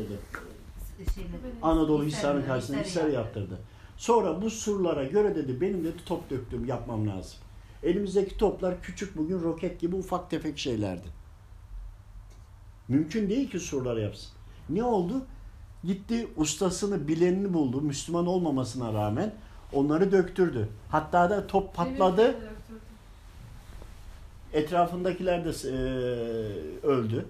yaptırdı. Anadolu Hisar'ın karşısında Hisar'ı Hisar yaptırdı. Sonra bu surlara göre dedi benim dedi top döktüğüm yapmam lazım. Elimizdeki toplar küçük bugün roket gibi ufak tefek şeylerdi. Mümkün değil ki surları yapsın. Ne oldu? Gitti ustasını bilenini buldu. Müslüman olmamasına rağmen onları döktürdü. Hatta da top patladı. Etrafındakiler de e, öldü.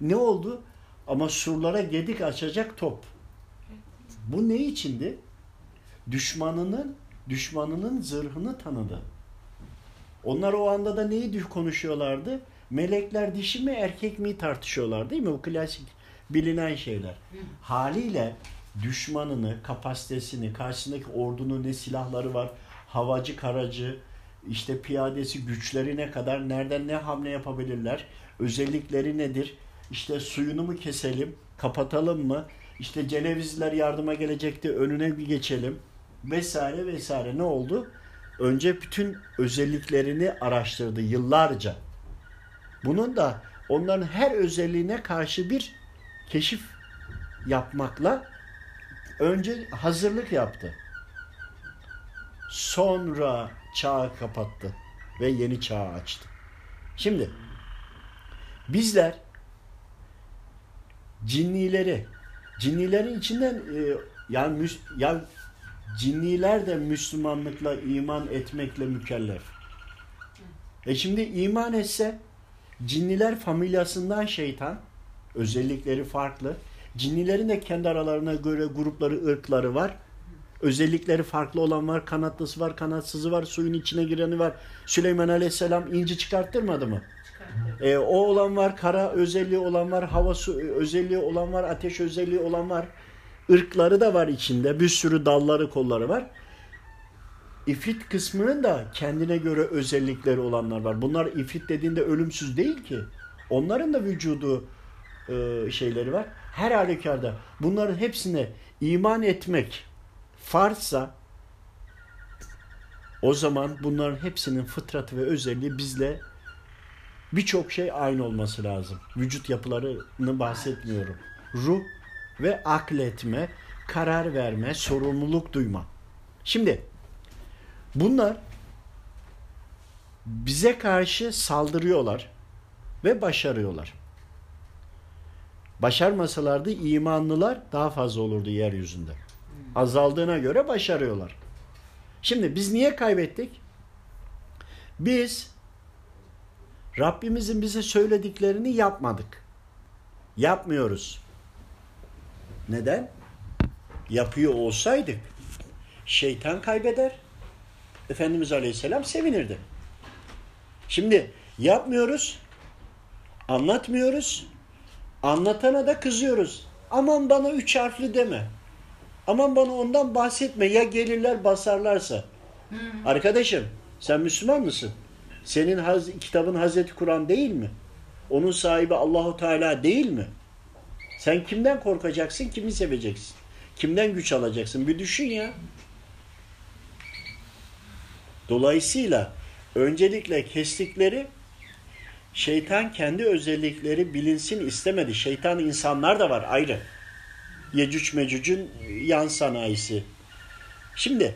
Ne oldu? Ama surlara gedik açacak top. Bu ne içindi? Düşmanının düşmanının zırhını tanıdı. Onlar o anda da neyi konuşuyorlardı? Melekler dişi mi erkek mi tartışıyorlar değil mi? Bu klasik bilinen şeyler. Haliyle düşmanını, kapasitesini, karşısındaki ordunun ne silahları var, havacı, karacı, işte piyadesi, güçleri ne kadar, nereden ne hamle yapabilirler, özellikleri nedir, işte suyunu mu keselim, kapatalım mı, işte Cenevizliler yardıma gelecekti, önüne bir geçelim vesaire vesaire ne oldu? Önce bütün özelliklerini araştırdı yıllarca. Bunun da onların her özelliğine karşı bir keşif yapmakla önce hazırlık yaptı. Sonra çağı kapattı ve yeni çağı açtı. Şimdi bizler cinnileri cinnilerin içinden e, yani müs, ya cinniler de Müslümanlıkla iman etmekle mükellef. E şimdi iman etse cinniler familyasından şeytan özellikleri farklı. Cinnilerin de kendi aralarına göre grupları, ırkları var. Özellikleri farklı olan var. Kanatlısı var, kanatsızı var, suyun içine gireni var. Süleyman Aleyhisselam inci çıkarttırmadı mı? E, o olan var, kara özelliği olan var, hava su özelliği olan var, ateş özelliği olan var. Irkları da var içinde. Bir sürü dalları, kolları var. İfrit kısmının da kendine göre özellikleri olanlar var. Bunlar ifrit dediğinde ölümsüz değil ki. Onların da vücudu e, şeyleri var. Her halükarda bunların hepsine iman etmek farsa o zaman bunların hepsinin fıtratı ve özelliği bizle birçok şey aynı olması lazım. Vücut yapılarını bahsetmiyorum. Ruh ve akletme, karar verme, sorumluluk duyma. Şimdi bunlar bize karşı saldırıyorlar ve başarıyorlar. Başarmasalardı imanlılar daha fazla olurdu yeryüzünde. Azaldığına göre başarıyorlar. Şimdi biz niye kaybettik? Biz Rabbimizin bize söylediklerini yapmadık. Yapmıyoruz. Neden? Yapıyor olsaydık şeytan kaybeder. Efendimiz Aleyhisselam sevinirdi. Şimdi yapmıyoruz. Anlatmıyoruz. Anlatana da kızıyoruz. Aman bana üç harfli deme. Aman bana ondan bahsetme. Ya gelirler basarlarsa. Hı. Arkadaşım sen Müslüman mısın? Senin haz kitabın Hazreti Kur'an değil mi? Onun sahibi Allahu Teala değil mi? Sen kimden korkacaksın, kimi seveceksin? Kimden güç alacaksın? Bir düşün ya. Dolayısıyla öncelikle kestikleri şeytan kendi özellikleri bilinsin istemedi. Şeytan insanlar da var ayrı. Yecüc Mecüc'ün yan sanayisi. Şimdi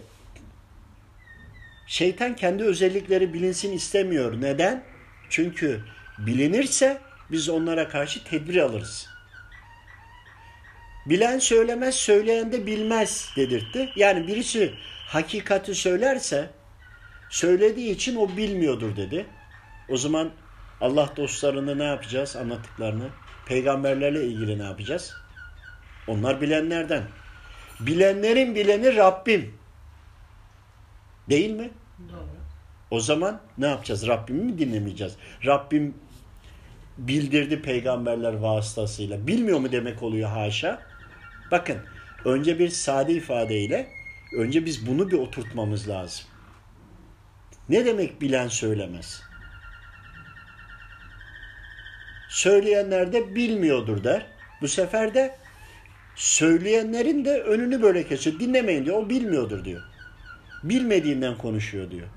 şeytan kendi özellikleri bilinsin istemiyor. Neden? Çünkü bilinirse biz onlara karşı tedbir alırız. Bilen söylemez, söyleyen de bilmez dedirtti. Yani birisi hakikati söylerse söylediği için o bilmiyordur dedi. O zaman Allah dostlarını ne yapacağız anlattıklarını? Peygamberlerle ilgili ne yapacağız? Onlar bilenlerden. Bilenlerin bileni Rabbim. Değil mi? O zaman ne yapacağız? Rabbimi mi dinlemeyeceğiz? Rabbim bildirdi peygamberler vasıtasıyla. Bilmiyor mu demek oluyor haşa? Bakın önce bir sade ifadeyle önce biz bunu bir oturtmamız lazım. Ne demek bilen söylemez? Söyleyenler de bilmiyordur der. Bu sefer de söyleyenlerin de önünü böyle kesiyor. Dinlemeyin diyor. O bilmiyordur diyor. Bilmediğinden konuşuyor diyor.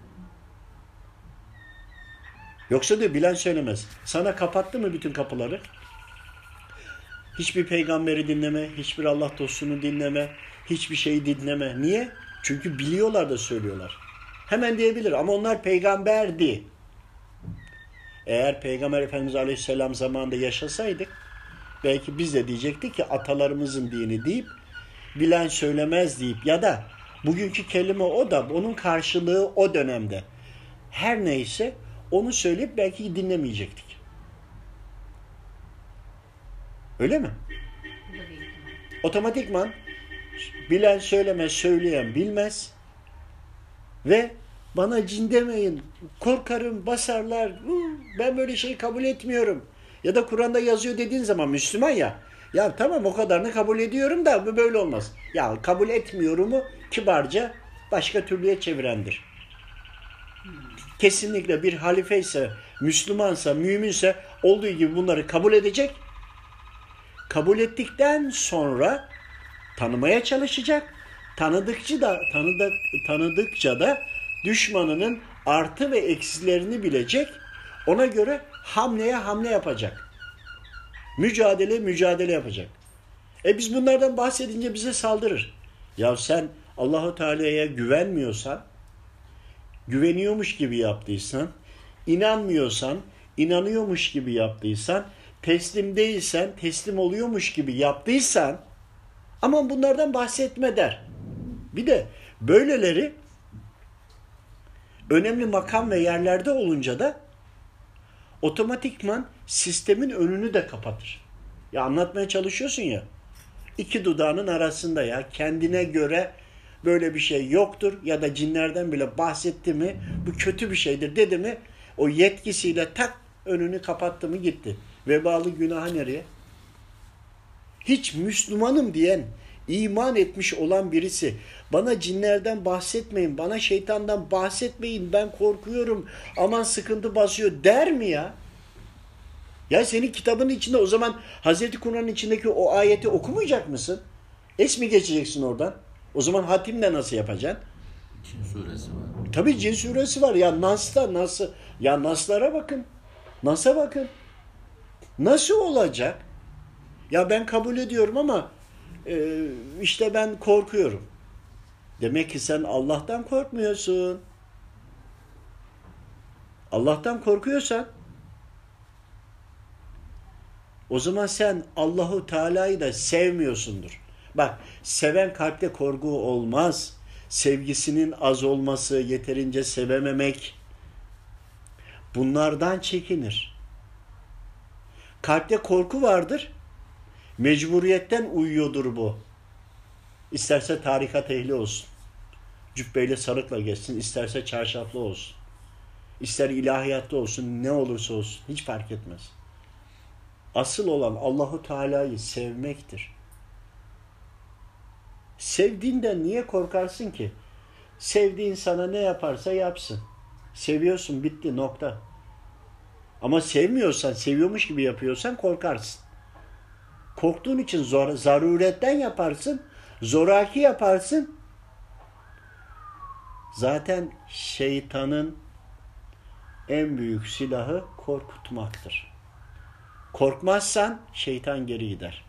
Yoksa diyor bilen söylemez. Sana kapattı mı bütün kapıları? Hiçbir peygamberi dinleme, hiçbir Allah dostunu dinleme, hiçbir şeyi dinleme. Niye? Çünkü biliyorlar da söylüyorlar. Hemen diyebilir ama onlar peygamberdi. Eğer Peygamber Efendimiz Aleyhisselam zamanında yaşasaydık belki biz de diyecektik ki atalarımızın dini deyip bilen söylemez deyip ya da bugünkü kelime o da onun karşılığı o dönemde. Her neyse onu söyleyip belki dinlemeyecektik. Öyle mi? Otomatikman bilen söylemez, söyleyen bilmez ve bana cin demeyin, korkarım, basarlar, ben böyle şeyi kabul etmiyorum. Ya da Kur'an'da yazıyor dediğin zaman Müslüman ya, ya tamam o kadarını kabul ediyorum da bu böyle olmaz. Ya kabul etmiyorumu kibarca başka türlüye çevirendir. Kesinlikle bir halife ise, Müslümansa, müminse olduğu gibi bunları kabul edecek. Kabul ettikten sonra tanımaya çalışacak. Tanıdıkça da tanıdık, tanıdıkça da düşmanının artı ve eksilerini bilecek. Ona göre hamleye hamle yapacak. Mücadele mücadele yapacak. E biz bunlardan bahsedince bize saldırır. Ya sen Allahu Teala'ya güvenmiyorsan, güveniyormuş gibi yaptıysan, inanmıyorsan, inanıyormuş gibi yaptıysan, teslim değilsen, teslim oluyormuş gibi yaptıysan, ama bunlardan bahsetme der. Bir de böyleleri önemli makam ve yerlerde olunca da otomatikman sistemin önünü de kapatır. Ya anlatmaya çalışıyorsun ya. iki dudağının arasında ya kendine göre böyle bir şey yoktur ya da cinlerden bile bahsetti mi bu kötü bir şeydir dedi mi o yetkisiyle tak önünü kapattı mı gitti. Vebalı günah nereye? Hiç Müslümanım diyen iman etmiş olan birisi bana cinlerden bahsetmeyin, bana şeytandan bahsetmeyin, ben korkuyorum, aman sıkıntı basıyor der mi ya? Ya senin kitabın içinde o zaman Hazreti Kur'an'ın içindeki o ayeti okumayacak mısın? Es mi geçeceksin oradan? O zaman hatimle nasıl yapacaksın? Cin suresi var. Tabii cin suresi var. Ya Nas'ta nasıl? Ya Nas'lara bakın. Nas'a bakın. Nasıl olacak? Ya ben kabul ediyorum ama e, işte ben korkuyorum. Demek ki sen Allah'tan korkmuyorsun. Allah'tan korkuyorsan o zaman sen Allahu Teala'yı da sevmiyorsundur. Bak seven kalpte korku olmaz. Sevgisinin az olması, yeterince sevememek bunlardan çekinir. Kalpte korku vardır. Mecburiyetten uyuyordur bu. İsterse tarikat ehli olsun. Cübbeyle sarıkla geçsin. isterse çarşaflı olsun. İster ilahiyatta olsun. Ne olursa olsun. Hiç fark etmez. Asıl olan Allahu Teala'yı sevmektir. Sevdiğinden niye korkarsın ki? Sevdiğin sana ne yaparsa yapsın. Seviyorsun bitti nokta. Ama sevmiyorsan, seviyormuş gibi yapıyorsan korkarsın. Korktuğun için zor, zaruretten yaparsın, zoraki yaparsın. Zaten şeytanın en büyük silahı korkutmaktır. Korkmazsan şeytan geri gider.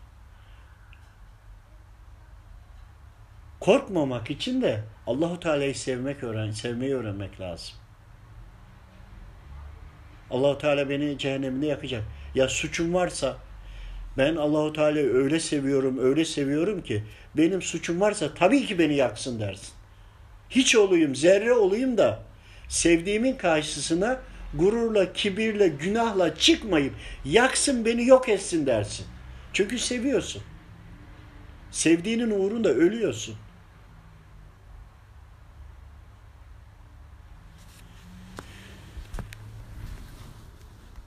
Korkmamak için de Allahu Teala'yı sevmek öğren, sevmeyi öğrenmek lazım. Allahu Teala beni cehenneminde yakacak. Ya suçum varsa ben Allahu Teala'yı öyle seviyorum, öyle seviyorum ki benim suçum varsa tabii ki beni yaksın dersin. Hiç olayım, zerre olayım da sevdiğimin karşısına gururla, kibirle, günahla çıkmayıp yaksın beni yok etsin dersin. Çünkü seviyorsun. Sevdiğinin uğrunda ölüyorsun.